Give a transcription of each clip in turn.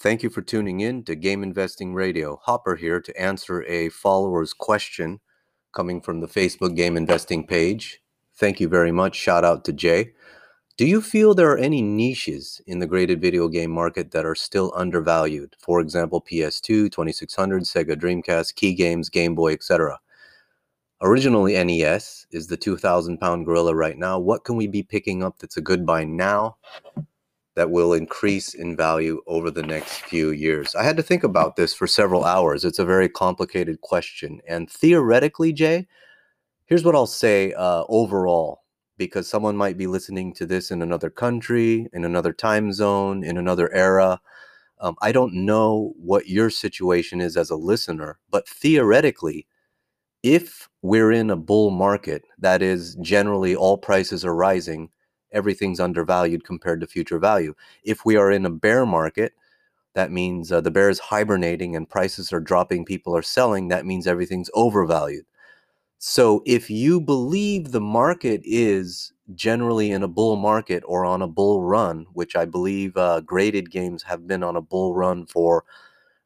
Thank you for tuning in to Game Investing Radio. Hopper here to answer a follower's question coming from the Facebook Game Investing page. Thank you very much. Shout out to Jay. Do you feel there are any niches in the graded video game market that are still undervalued? For example, PS2, 2600, Sega Dreamcast, Key Games, Game Boy, etc. Originally, NES is the 2,000 pound gorilla right now. What can we be picking up that's a good buy now that will increase in value over the next few years? I had to think about this for several hours. It's a very complicated question. And theoretically, Jay, here's what I'll say uh, overall because someone might be listening to this in another country, in another time zone, in another era. Um, I don't know what your situation is as a listener, but theoretically, if we're in a bull market, that is, generally all prices are rising, everything's undervalued compared to future value. If we are in a bear market, that means uh, the bear is hibernating and prices are dropping, people are selling, that means everything's overvalued. So if you believe the market is generally in a bull market or on a bull run, which I believe uh, graded games have been on a bull run for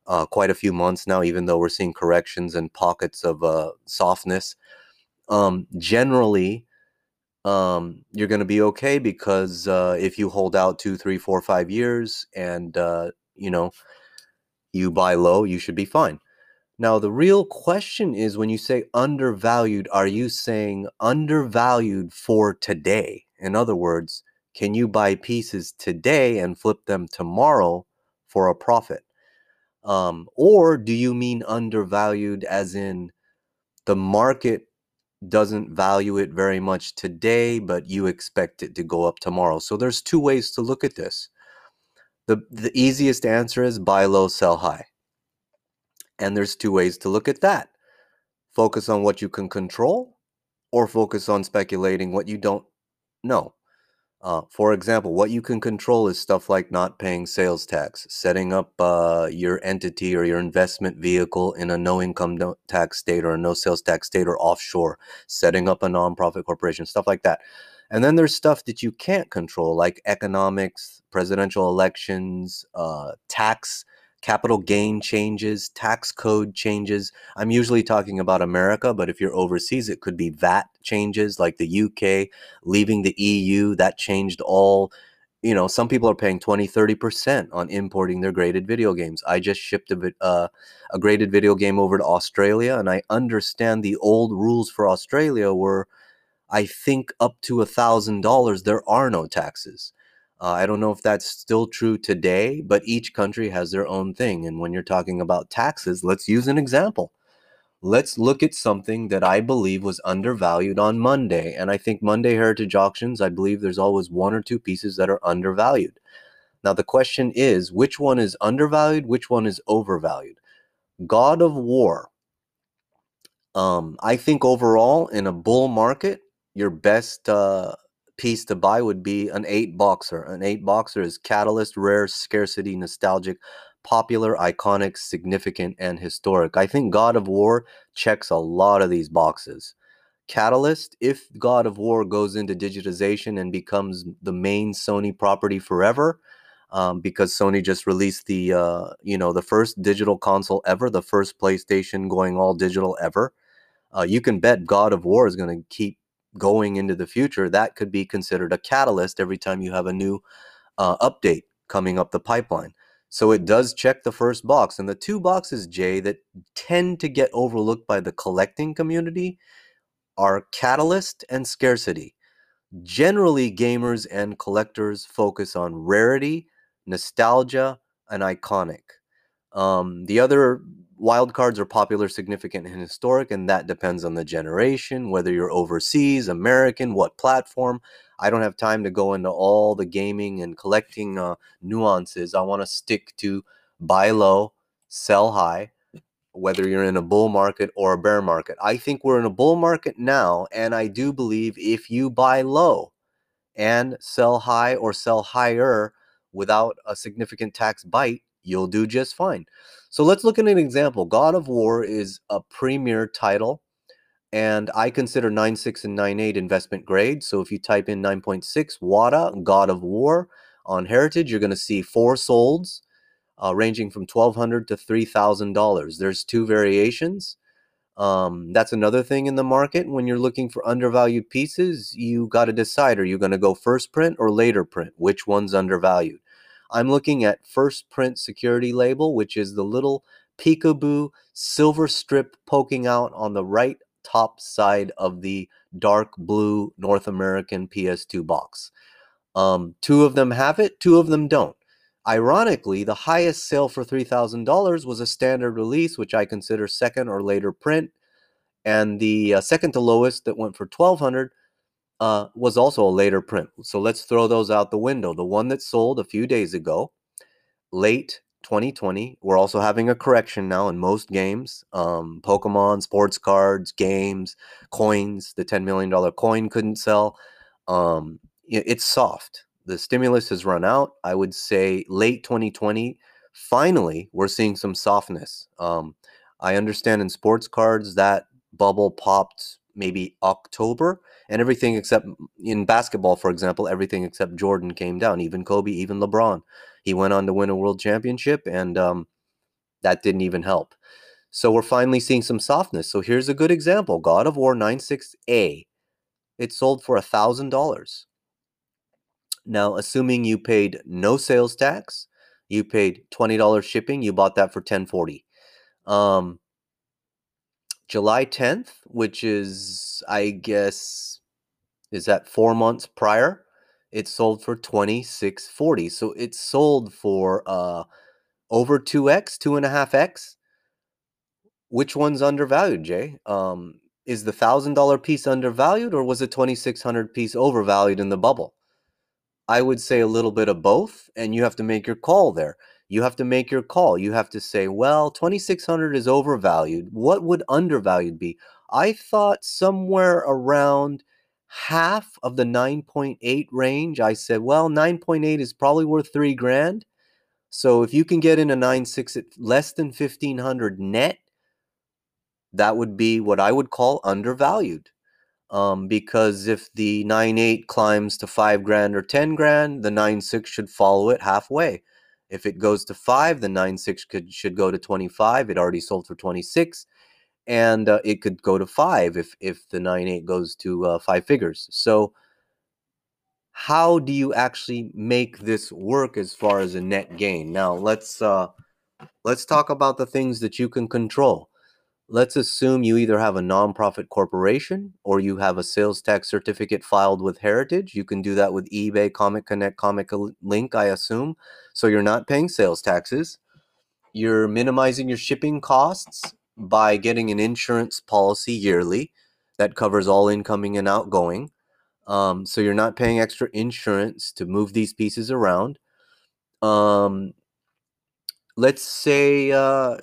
uh, quite a few months now, even though we're seeing corrections and pockets of uh, softness. Um, generally, um, you're going to be okay because uh, if you hold out two, three, four, five years and uh, you know you buy low, you should be fine. Now, the real question is when you say undervalued, are you saying undervalued for today? In other words, can you buy pieces today and flip them tomorrow for a profit? Um, or do you mean undervalued as in the market doesn't value it very much today, but you expect it to go up tomorrow? So there's two ways to look at this. The, the easiest answer is buy low, sell high. And there's two ways to look at that focus on what you can control or focus on speculating what you don't know. Uh, for example, what you can control is stuff like not paying sales tax, setting up uh, your entity or your investment vehicle in a no income tax state or a no sales tax state or offshore, setting up a nonprofit corporation, stuff like that. And then there's stuff that you can't control, like economics, presidential elections, uh, tax capital gain changes, tax code changes. I'm usually talking about America, but if you're overseas, it could be VAT changes like the UK leaving the EU. That changed all. You know, some people are paying 20, 30% on importing their graded video games. I just shipped a, uh, a graded video game over to Australia, and I understand the old rules for Australia were, I think, up to a $1,000, there are no taxes. Uh, I don't know if that's still true today, but each country has their own thing. And when you're talking about taxes, let's use an example. Let's look at something that I believe was undervalued on Monday. And I think Monday Heritage Auctions, I believe there's always one or two pieces that are undervalued. Now, the question is which one is undervalued? Which one is overvalued? God of War. Um, I think overall, in a bull market, your best uh, piece to buy would be an eight boxer. An eight boxer is catalyst, rare, scarcity, nostalgic, popular, iconic, significant, and historic. I think God of War checks a lot of these boxes. Catalyst, if God of War goes into digitization and becomes the main Sony property forever, um, because Sony just released the uh, you know the first digital console ever, the first PlayStation going all digital ever. Uh, you can bet God of War is going to keep going into the future, that could be considered a catalyst every time you have a new uh, update coming up the pipeline. So it does check the first box. And the two boxes, Jay, that tend to get overlooked by the collecting community are catalyst and scarcity. Generally, gamers and collectors focus on rarity, nostalgia, and iconic. Um, the other wild cards are popular, significant, and historic, and that depends on the generation, whether you're overseas, American, what platform. I don't have time to go into all the gaming and collecting uh, nuances. I want to stick to buy low, sell high, whether you're in a bull market or a bear market. I think we're in a bull market now, and I do believe if you buy low and sell high or sell higher without a significant tax bite, you'll do just fine. So let's look at an example. God of War is a premier title, and I consider 9.6 and 9.8 investment grade. So if you type in 9.6 WATA, God of War on Heritage, you're going to see four solds. uh, ranging from 1,200 to $3,000. There's two variations. Um, that's another thing in the market. When you're looking for undervalued pieces, you got to decide are you going to go first print or later print? Which one's undervalued? I'm looking at first print security label, which is the little peekaboo silver strip poking out on the right top side of the dark blue North American PS2 box. Um, two of them have it, two of them don't. Ironically, the highest sale for $3,000 was a standard release, which I consider second or later print. And the uh, second to lowest that went for 1200 uh, was also a later print. So let's throw those out the window. The one that sold a few days ago, late 2020, we're also having a correction now in most games. Um, Pokemon, sports cards, games, coins. The $10 million coin couldn't sell. Um, it's soft the stimulus has run out. I would say late 2020, finally, we're seeing some softness. Um, I understand in sports cards that bubble popped maybe October, and everything except in basketball, for example, everything except Jordan came down, even Kobe, even LeBron. He went on to win a world championship, and um, that didn't even help. So we're finally seeing some softness. So here's a good example God of War 96A. It sold for a $1,000. Now, assuming you paid no sales tax, you paid $20 shipping, you bought that for 1040. Um July 10th, which is I guess is that 4 months prior, it sold for 2640. So it sold for uh over 2x, 2.5x. Which one's undervalued, Jay? Um, is the thousand dollar piece undervalued or was the 2600 piece overvalued in the bubble? I would say a little bit of both, and you have to make your call there. You have to make your call. You have to say, well, 2600 is overvalued. What would undervalued be? I thought somewhere around half of the 9.8 range. I said, well, 9.8 is probably worth three grand. So if you can get in a 9.6 at less than 1500 net, that would be what I would call undervalued um, because if the 9.8 climbs to 5 grand or 10 grand, the 9.6 should follow it halfway. If it goes to 5, the 9.6 could should go to 25. It already sold for 26 and uh, it could go to 5 if if the 9.8 goes to uh, 5 figures. So how do you actually make this work as far as a net gain? Now, let's uh let's talk about the things that you can control. Let's assume you either have a nonprofit corporation or you have a sales tax certificate filed with Heritage. You can do that with eBay, Comic Connect, Comic Link, I assume. So you're not paying sales taxes. You're minimizing your shipping costs by getting an insurance policy yearly that covers all incoming and outgoing. Um, so you're not paying extra insurance to move these pieces around. Um, let's say uh,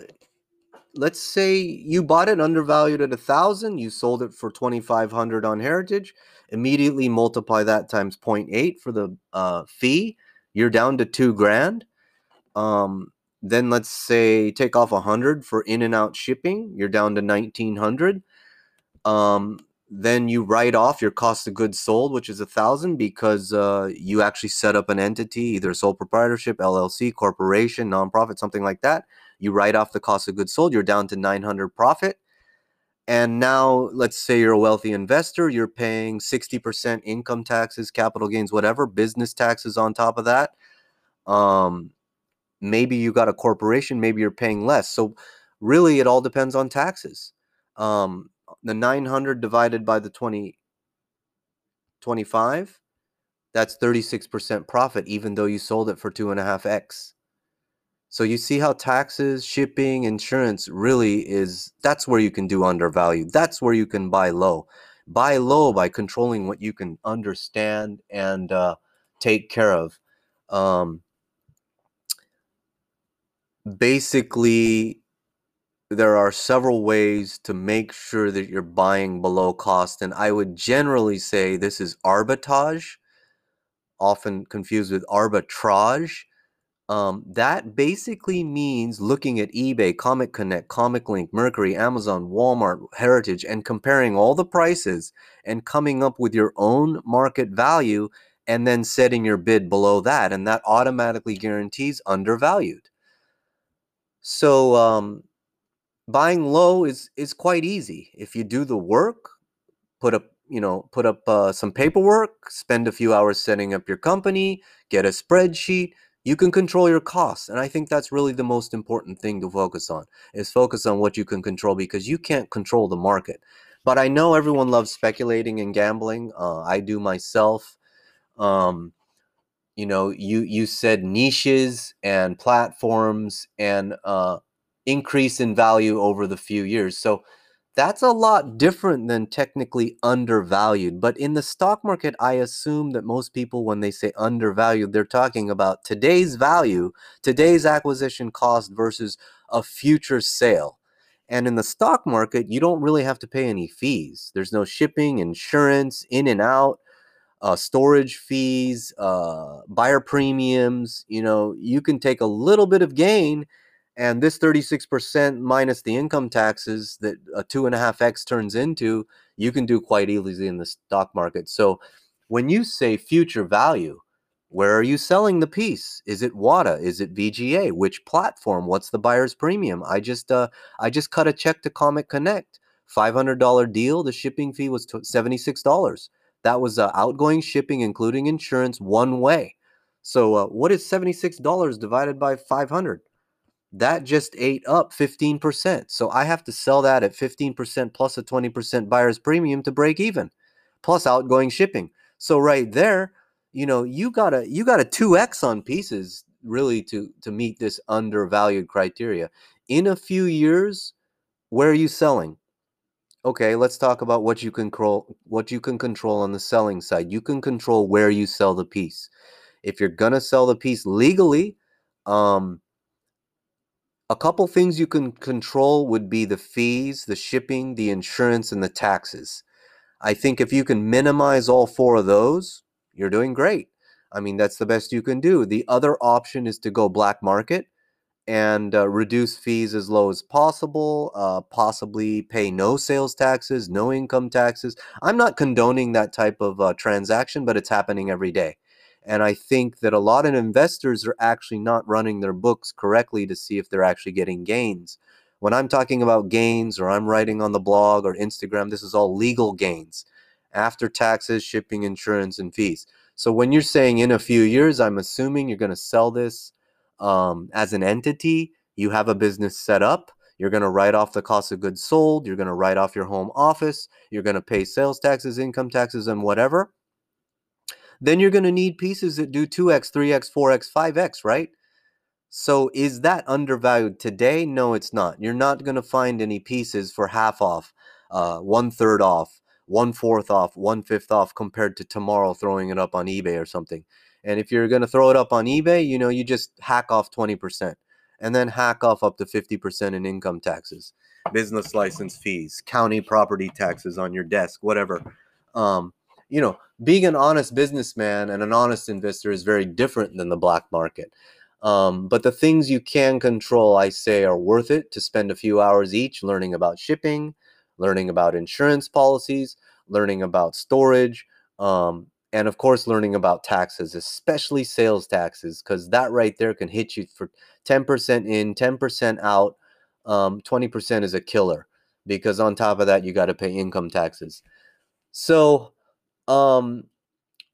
let's say you bought it undervalued at a thousand, you sold it for 2500 on Heritage, immediately multiply that times 0.8 for the uh, fee, you're down to two grand. Um, then let's say take off a hundred for in and out shipping, you're down to 1900. Um, then you write off your cost of goods sold, which is a thousand because uh, you actually set up an entity, either sole proprietorship, LLC, corporation, nonprofit, something like that you write off the cost of goods sold, you're down to 900 profit. And now, let's say you're a wealthy investor, you're paying 60% income taxes, capital gains, whatever, business taxes on top of that. Um, maybe you got a corporation, maybe you're paying less. So, really, it all depends on taxes. Um, the 900 divided by the 20, 25, that's 36% profit, even though you sold it for two and a half X. So you see how taxes, shipping, insurance really is that's where you can do undervalued. That's where you can buy low. Buy low by controlling what you can understand and uh, take care of. Um, basically, there are several ways to make sure that you're buying below cost. And I would generally say this is arbitrage, often confused with arbitrage um, that basically means looking at eBay, Comic Connect, Comic Link, Mercari, Amazon, Walmart, Heritage, and comparing all the prices and coming up with your own market value and then setting your bid below that. And that automatically guarantees undervalued. So um, buying low is is quite easy if you do the work, put up you know put up uh, some paperwork, spend a few hours setting up your company, get a spreadsheet. You can control your costs, and I think that's really the most important thing to focus on. Is focus on what you can control because you can't control the market. But I know everyone loves speculating and gambling. Uh, I do myself. Um, you know you you said niches and platforms and uh, increase in value over the few years so that's a lot different than technically undervalued but in the stock market i assume that most people when they say undervalued they're talking about today's value today's acquisition cost versus a future sale and in the stock market you don't really have to pay any fees there's no shipping insurance in and out uh, storage fees, uh, buyer premiums. You know, you can take a little bit of gain, and this 36% minus the income taxes that a two and a half X turns into, you can do quite easily in the stock market. So when you say future value, where are you selling the piece? Is it WATA? Is it VGA? Which platform? What's the buyer's premium? I just uh, I just cut a check to Comic Connect. $500 deal. The shipping fee was $76 that was uh, outgoing shipping, including insurance, one way. So uh, what is $76 divided by 500? That just ate up 15%. So I have to sell that at 15% plus a 20% buyer's premium to break even, plus outgoing shipping. So right there, you know, you got a you got a 2x on pieces really to to meet this undervalued criteria. In a few years, where are you selling? Okay, let's talk about what you control what you can control on the selling side. You can control where you sell the piece. If you're going to sell the piece legally, um a couple things you can control would be the fees, the shipping, the insurance and the taxes. I think if you can minimize all four of those, you're doing great. I mean, that's the best you can do. The other option is to go black market and uh, reduce fees as low as possible, uh, possibly pay no sales taxes, no income taxes. I'm not condoning that type of uh, transaction, but it's happening every day. And I think that a lot of investors are actually not running their books correctly to see if they're actually getting gains. When I'm talking about gains or I'm writing on the blog or Instagram, this is all legal gains after taxes, shipping, insurance, and fees. So when you're saying in a few years, I'm assuming you're going to sell this um, as an entity, you have a business set up. You're going to write off the cost of goods sold. You're going to write off your home office. You're going to pay sales taxes, income taxes, and whatever. Then you're going to need pieces that do 2x, 3x, 4x, 5x, right? So is that undervalued today? No, it's not. You're not going to find any pieces for half off, uh, one third off, one fourth off, one fifth off compared to tomorrow throwing it up on eBay or something. And if you're going to throw it up on eBay, you know, you just hack off 20% and then hack off up to 50% in income taxes, business license fees, county property taxes on your desk, whatever. Um, you know, being an honest businessman and an honest investor is very different than the black market. Um, but the things you can control, I say, are worth it to spend a few hours each learning about shipping, learning about insurance policies, learning about storage, um, and of course learning about taxes especially sales taxes because that right there can hit you for 10% in 10% out um, 20% is a killer because on top of that you got to pay income taxes so um,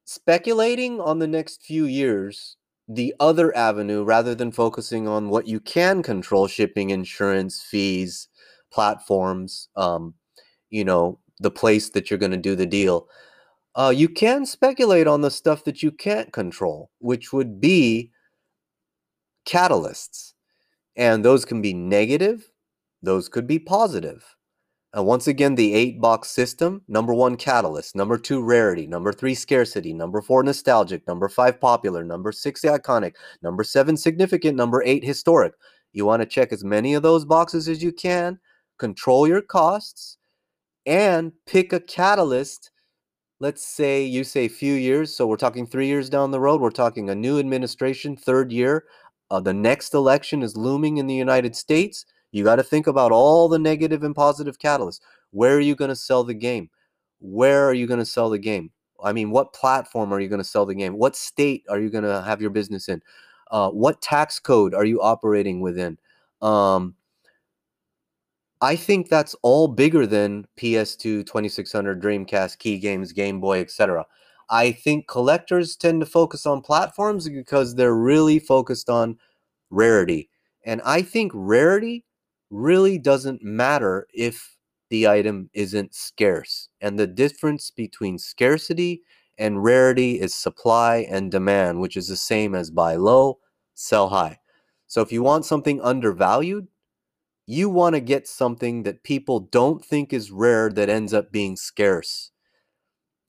speculating on the next few years the other avenue rather than focusing on what you can control shipping insurance fees platforms um, you know the place that you're going to do the deal uh, you can speculate on the stuff that you can't control, which would be catalysts. And those can be negative, those could be positive. And once again, the eight box system number one, catalyst, number two, rarity, number three, scarcity, number four, nostalgic, number five, popular, number six, iconic, number seven, significant, number eight, historic. You want to check as many of those boxes as you can, control your costs, and pick a catalyst let's say you say a few years, so we're talking three years down the road, we're talking a new administration, third year. Uh, the next election is looming in the United States. You got to think about all the negative and positive catalysts. Where are you going to sell the game? Where are you going to sell the game? I mean, what platform are you going to sell the game? What state are you going to have your business in? Uh, what tax code are you operating within? Um, I think that's all bigger than PS2, 2600, Dreamcast, Key Games, Game Boy, etc. I think collectors tend to focus on platforms because they're really focused on rarity. And I think rarity really doesn't matter if the item isn't scarce. And the difference between scarcity and rarity is supply and demand, which is the same as buy low, sell high. So if you want something undervalued, you want to get something that people don't think is rare that ends up being scarce.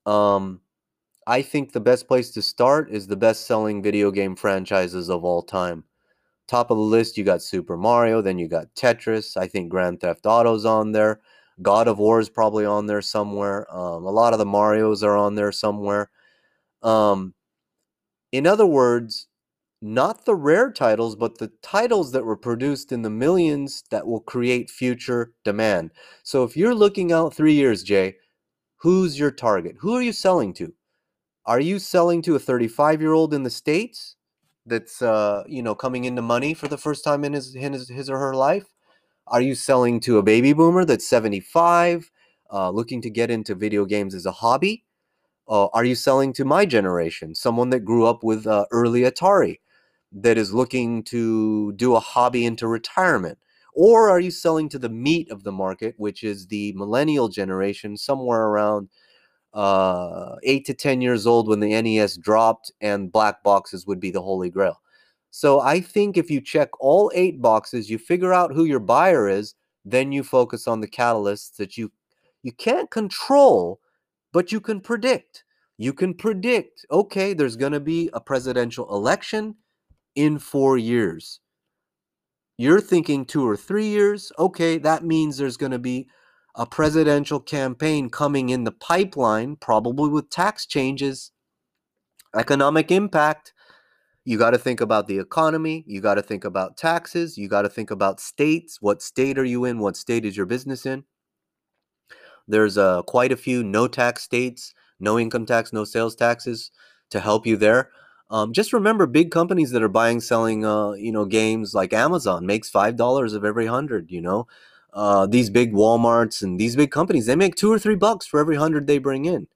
Um, I think the best place to start is the best selling video game franchises of all time. Top of the list, you got Super Mario, then you got Tetris. I think Grand Theft Auto's on there. God of War is probably on there somewhere. Um, a lot of the Mario's are on there somewhere. Um, in other words, not the rare titles, but the titles that were produced in the millions that will create future demand. So if you're looking out three years, Jay, who's your target? Who are you selling to? Are you selling to a 35 year old in the States that's, uh, you know, coming into money for the first time in his, his, his or her life? Are you selling to a baby boomer that's 75, uh, looking to get into video games as a hobby? Uh, are you selling to my generation, someone that grew up with uh, early Atari, that is looking to do a hobby into retirement? Or are you selling to the meat of the market, which is the millennial generation, somewhere around uh, eight to 10 years old when the NES dropped and black boxes would be the holy grail? So I think if you check all eight boxes, you figure out who your buyer is, then you focus on the catalysts that you you can't control, but you can predict. You can predict, okay, there's going to be a presidential election in 4 years. You're thinking 2 or 3 years, okay, that means there's going to be a presidential campaign coming in the pipeline, probably with tax changes, economic impact you got to think about the economy. You got to think about taxes. You got to think about states. What state are you in? What state is your business in? There's uh, quite a few no tax states, no income tax, no sales taxes to help you there. Um, just remember, big companies that are buying, selling, uh, you know, games like Amazon makes five dollars of every hundred. You know, uh, these big WalMarts and these big companies they make two or three bucks for every hundred they bring in.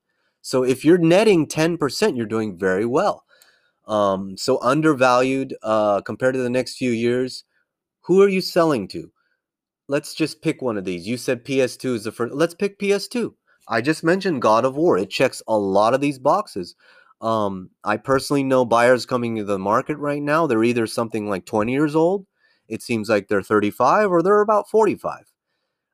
So if you're netting ten percent, you're doing very well. Um, so undervalued uh, compared to the next few years. Who are you selling to? Let's just pick one of these. You said PS2 is the first. Let's pick PS2. I just mentioned God of War. It checks a lot of these boxes. Um, I personally know buyers coming to the market right now. They're either something like 20 years old. It seems like they're 35 or they're about 45.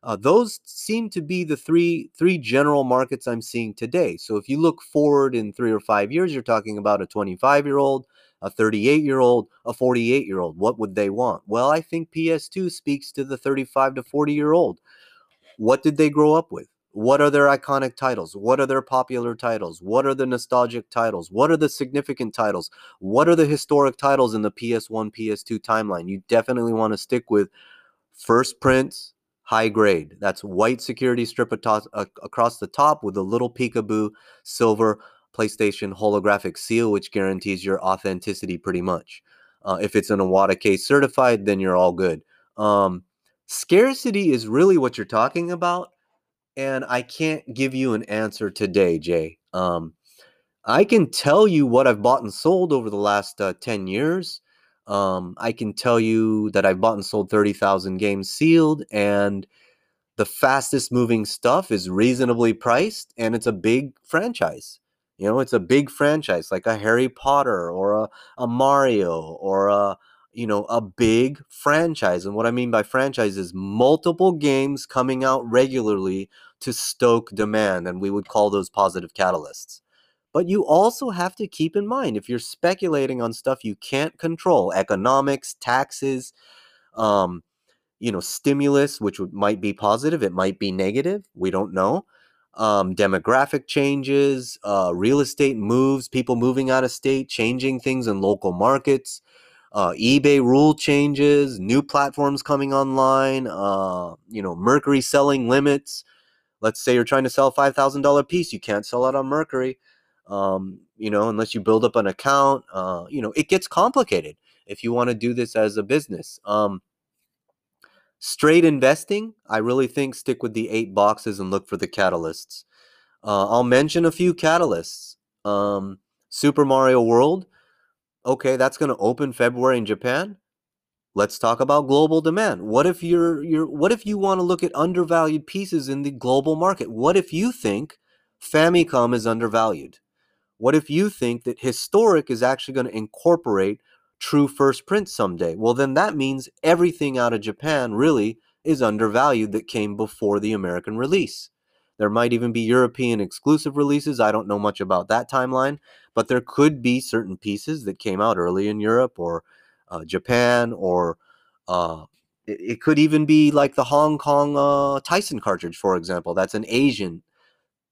Uh, those seem to be the three three general markets I'm seeing today. So if you look forward in three or five years, you're talking about a 25 year old, a 38 year old, a 48 year old. What would they want? Well, I think PS2 speaks to the 35 to 40 year old. What did they grow up with? What are their iconic titles? What are their popular titles? What are the nostalgic titles? What are the significant titles? What are the historic titles in the PS1, PS2 timeline? You definitely want to stick with First prints, high grade. That's white security strip ato- uh, across the top with a little peekaboo silver PlayStation holographic seal, which guarantees your authenticity pretty much. Uh, if it's an Iwata case certified, then you're all good. Um, scarcity is really what you're talking about, and I can't give you an answer today, Jay. Um, I can tell you what I've bought and sold over the last uh, 10 years. Um, I can tell you that I've bought and sold 30,000 games sealed, and the fastest moving stuff is reasonably priced, and it's a big franchise. You know, it's a big franchise like a Harry Potter or a, a Mario or a, you know, a big franchise. And what I mean by franchise is multiple games coming out regularly to stoke demand, and we would call those positive catalysts. But you also have to keep in mind if you're speculating on stuff you can't control, economics, taxes, um, you know, stimulus, which might be positive, it might be negative, we don't know. Um, demographic changes, uh, real estate moves, people moving out of state, changing things in local markets, uh, eBay rule changes, new platforms coming online, uh, you know, Mercari selling limits. Let's say you're trying to sell a $5,000 piece, you can't sell it on Mercari um, you know, unless you build up an account, uh, you know, it gets complicated if you want to do this as a business. Um, Straight investing, I really think stick with the eight boxes and look for the catalysts. Uh, I'll mention a few catalysts. Um, Super Mario World, okay, that's going to open February in Japan. Let's talk about global demand. What if you're you're what if you want to look at undervalued pieces in the global market? What if you think Famicom is undervalued? What if you think that historic is actually going to incorporate true first print someday? Well, then that means everything out of Japan really is undervalued that came before the American release. There might even be European exclusive releases. I don't know much about that timeline, but there could be certain pieces that came out early in Europe or uh, Japan, or uh, it, it, could even be like the Hong Kong uh, Tyson cartridge, for example. That's an Asian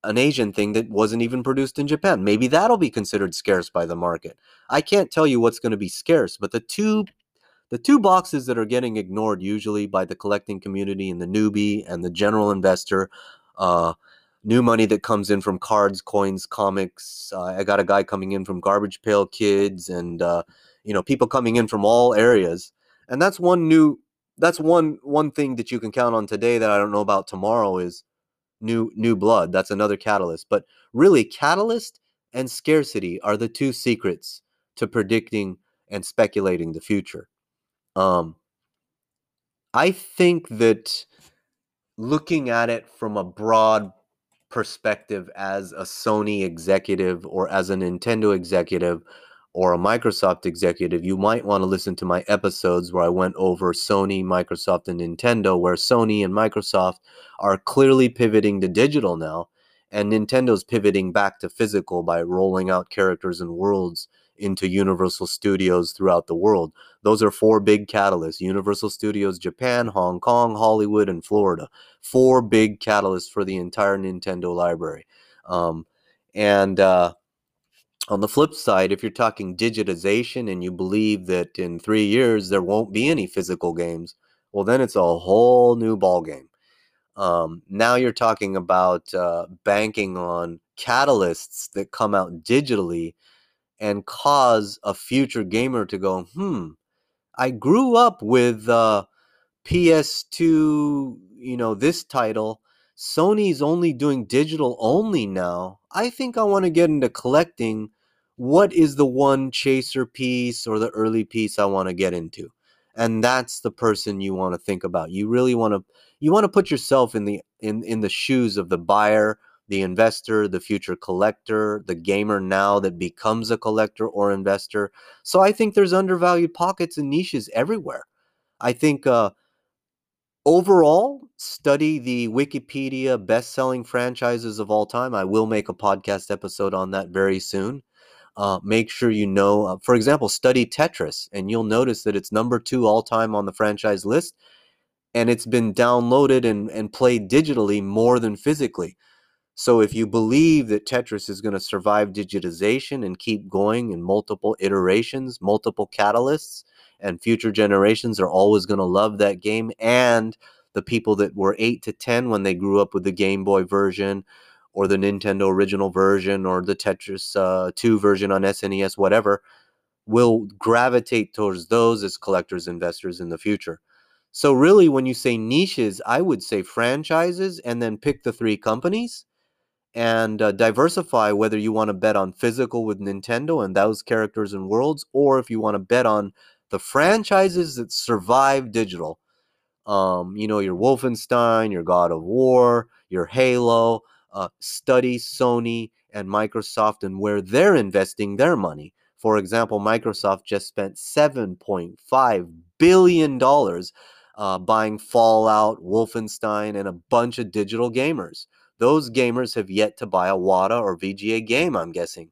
an Asian thing that wasn't even produced in Japan. Maybe that'll be considered scarce by the market. I can't tell you what's going to be scarce, but the two the two boxes that are getting ignored usually by the collecting community and the newbie and the general investor uh, new money that comes in from cards coins comics uh, i got a guy coming in from garbage pail kids and uh, you know people coming in from all areas and that's one new that's one one thing that you can count on today that i don't know about tomorrow is new new blood. That's another catalyst. But really, catalyst and scarcity are the two secrets to predicting and speculating the future. Um, I think that looking at it from a broad perspective as a Sony executive or as a Nintendo executive or a Microsoft executive, you might want to listen to my episodes where I went over Sony, Microsoft, and Nintendo, where Sony and Microsoft are clearly pivoting to digital now, and Nintendo's pivoting back to physical by rolling out characters and worlds into Universal Studios throughout the world. Those are four big catalysts Universal Studios Japan, Hong Kong, Hollywood, and Florida. Four big catalysts for the entire Nintendo library. Um, and uh, on the flip side, if you're talking digitization and you believe that in three years there won't be any physical games, well, then it's a whole new ballgame. Um, now you're talking about uh, banking on catalysts that come out digitally and cause a future gamer to go, hmm, I grew up with uh, PS2, you know, this title. Sony's only doing digital only now. I think I want to get into collecting what is the one chaser piece or the early piece I want to get into? And that's the person you want to think about. You really want to you want to put yourself in the in in the shoes of the buyer, the investor, the future collector, the gamer now that becomes a collector or investor. So I think there's undervalued pockets and niches everywhere. I think uh, overall, study the Wikipedia best-selling franchises of all time. I will make a podcast episode on that very soon uh, make sure you know, uh, for example, study Tetris, and you'll notice that it's number two all time on the franchise list, and it's been downloaded and, and played digitally more than physically. So if you believe that Tetris is going to survive digitization and keep going in multiple iterations, multiple catalysts, and future generations are always going to love that game, and the people that were 8 to 10 when they grew up with the Game Boy version or the Nintendo original version or the Tetris uh, 2 version on SNES, whatever, will gravitate towards those as collectors, investors in the future. So, really, when you say niches, I would say franchises and then pick the three companies and uh, diversify whether you want to bet on physical with Nintendo and those characters and worlds, or if you want to bet on the franchises that survive digital. Um, you know, your Wolfenstein, your God of War, your Halo, uh, study Sony and Microsoft and where they're investing their money. For example, Microsoft just spent $7.5 billion uh, buying Fallout, Wolfenstein, and a bunch of digital gamers. Those gamers have yet to buy a WATA or VGA game, I'm guessing.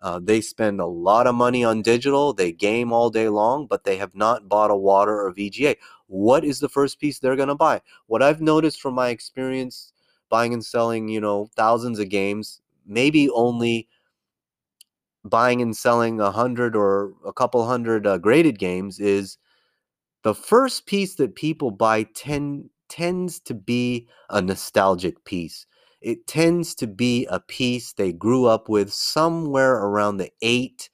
Uh, they spend a lot of money on digital. They game all day long, but they have not bought a WATA or VGA. What is the first piece they're going to buy? What I've noticed from my experience buying and selling, you know, thousands of games, maybe only buying and selling a hundred or a couple hundred uh, graded games is the first piece that people buy tend tends to be a nostalgic piece. It tends to be a piece they grew up with somewhere around the eight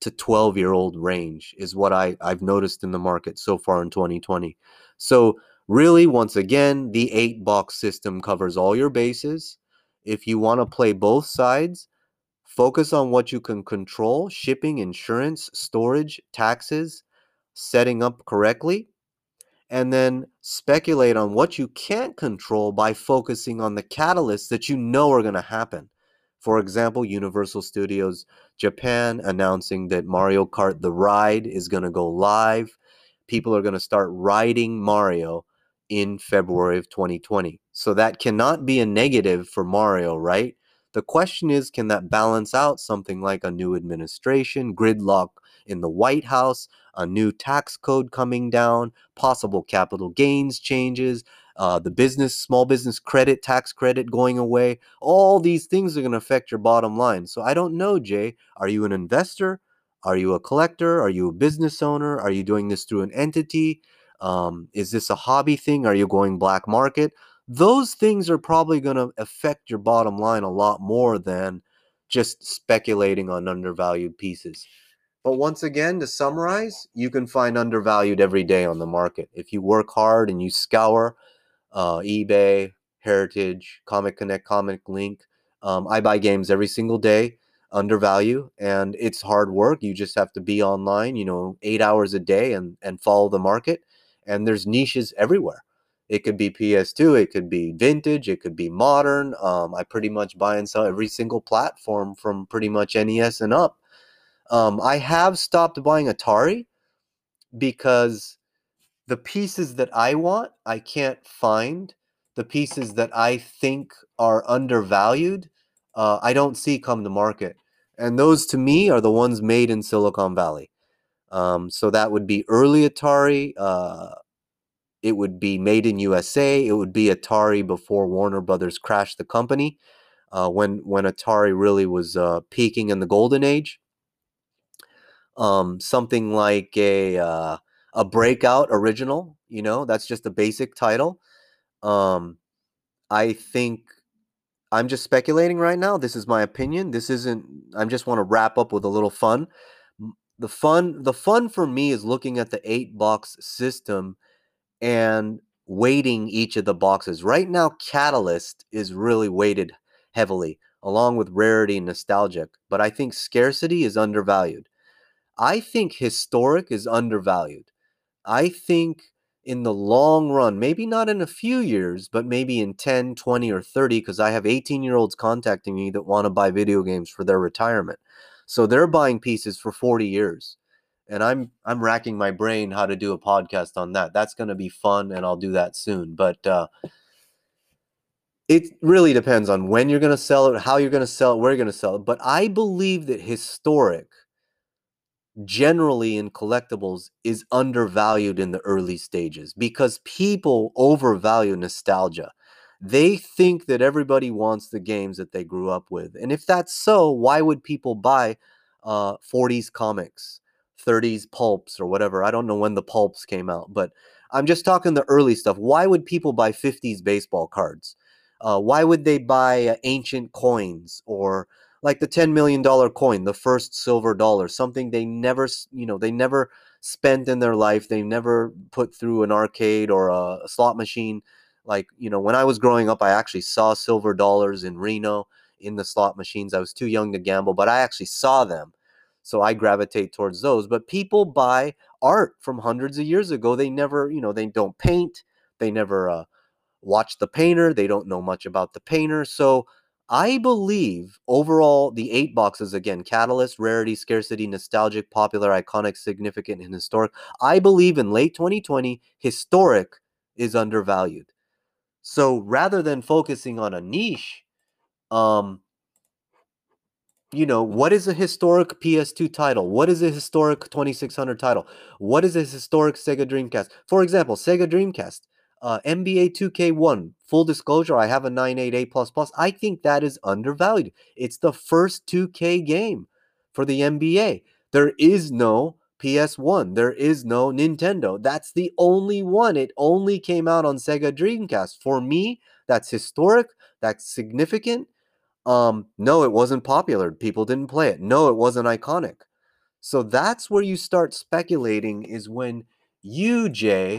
to 12 year old range is what I, I've noticed in the market so far in 2020. So Really, once again, the eight box system covers all your bases. If you want to play both sides, focus on what you can control shipping, insurance, storage, taxes, setting up correctly, and then speculate on what you can't control by focusing on the catalysts that you know are going to happen. For example, Universal Studios Japan announcing that Mario Kart The Ride is going to go live. People are going to start riding Mario in February of 2020. So that cannot be a negative for Mario, right? The question is can that balance out something like a new administration, gridlock in the White House, a new tax code coming down, possible capital gains changes, uh, the business, small business credit, tax credit going away. All these things are going to affect your bottom line. So I don't know, Jay. Are you an investor? Are you a collector? Are you a business owner? Are you doing this through an entity? Um, is this a hobby thing? Are you going black market? Those things are probably going to affect your bottom line a lot more than just speculating on undervalued pieces. But once again, to summarize, you can find undervalued every day on the market. If you work hard and you scour uh, eBay, Heritage, Comic Connect, Comic Link, um, I buy games every single day undervalue and it's hard work. You just have to be online you know eight hours a day and and follow the market and there's niches everywhere. It could be ps2 it could be vintage it could be modern. Um, i pretty much buy and sell every single platform from pretty much nes and up um, I have stopped buying Atari because the pieces that I want, I can't find. The pieces that I think are undervalued, uh, I don't see come to market. And those to me are the ones made in Silicon Valley. Um, so that would be early Atari. Uh, it would be made in USA. It would be Atari before Warner Brothers crashed the company. Uh, when when Atari really was uh, peaking in the golden age um, something like a uh, a breakout original. You know, that's just a basic title. Um, I think I'm just speculating right now. This is my opinion. This isn't. I just want to wrap up with a little fun. The fun, the fun for me is looking at the eight box system and weighting each of the boxes. Right now, Catalyst is really weighted heavily, along with rarity and nostalgic. But I think scarcity is undervalued. I think historic is undervalued. I think in the long run, maybe not in a few years, but maybe in 10, 20, or 30, because I have 18 year olds contacting me that want to buy video games for their retirement. So they're buying pieces for 40 years. And I'm I'm racking my brain how to do a podcast on that. That's going to be fun, and I'll do that soon. But uh, it really depends on when you're going to sell it, how you're going to sell it, where you're going to sell it. But I believe that historic generally in collectibles is undervalued in the early stages because people overvalue nostalgia. They think that everybody wants the games that they grew up with. And if that's so, why would people buy uh, 40s comics, 30s pulps, or whatever? I don't know when the pulps came out, but I'm just talking the early stuff. Why would people buy 50s baseball cards? Uh, why would they buy uh, ancient coins or like the $10 million coin, the first silver dollar, something they never, you know, they never spent in their life. They never put through an arcade or a slot machine. Like, you know, when I was growing up, I actually saw silver dollars in Reno in the slot machines. I was too young to gamble, but I actually saw them. So I gravitate towards those. But people buy art from hundreds of years ago. They never, you know, they don't paint. They never uh, watch the painter. They don't know much about the painter. So I believe overall the eight boxes again catalyst, rarity, scarcity, nostalgic, popular, iconic, significant, and historic. I believe in late 2020, historic is undervalued. So rather than focusing on a niche, um, you know, what is a historic PS2 title? What is a historic 2600 title? What is a historic Sega Dreamcast? For example, Sega Dreamcast uh, NBA 2K1, full disclosure, I have a 988 plus plus. I think that is undervalued. It's the first 2K game for the NBA. There is no PS1. There is no Nintendo. That's the only one. It only came out on Sega Dreamcast. For me, that's historic. That's significant. Um, no, it wasn't popular. People didn't play it. No, it wasn't iconic. So that's where you start speculating is when you, Jay,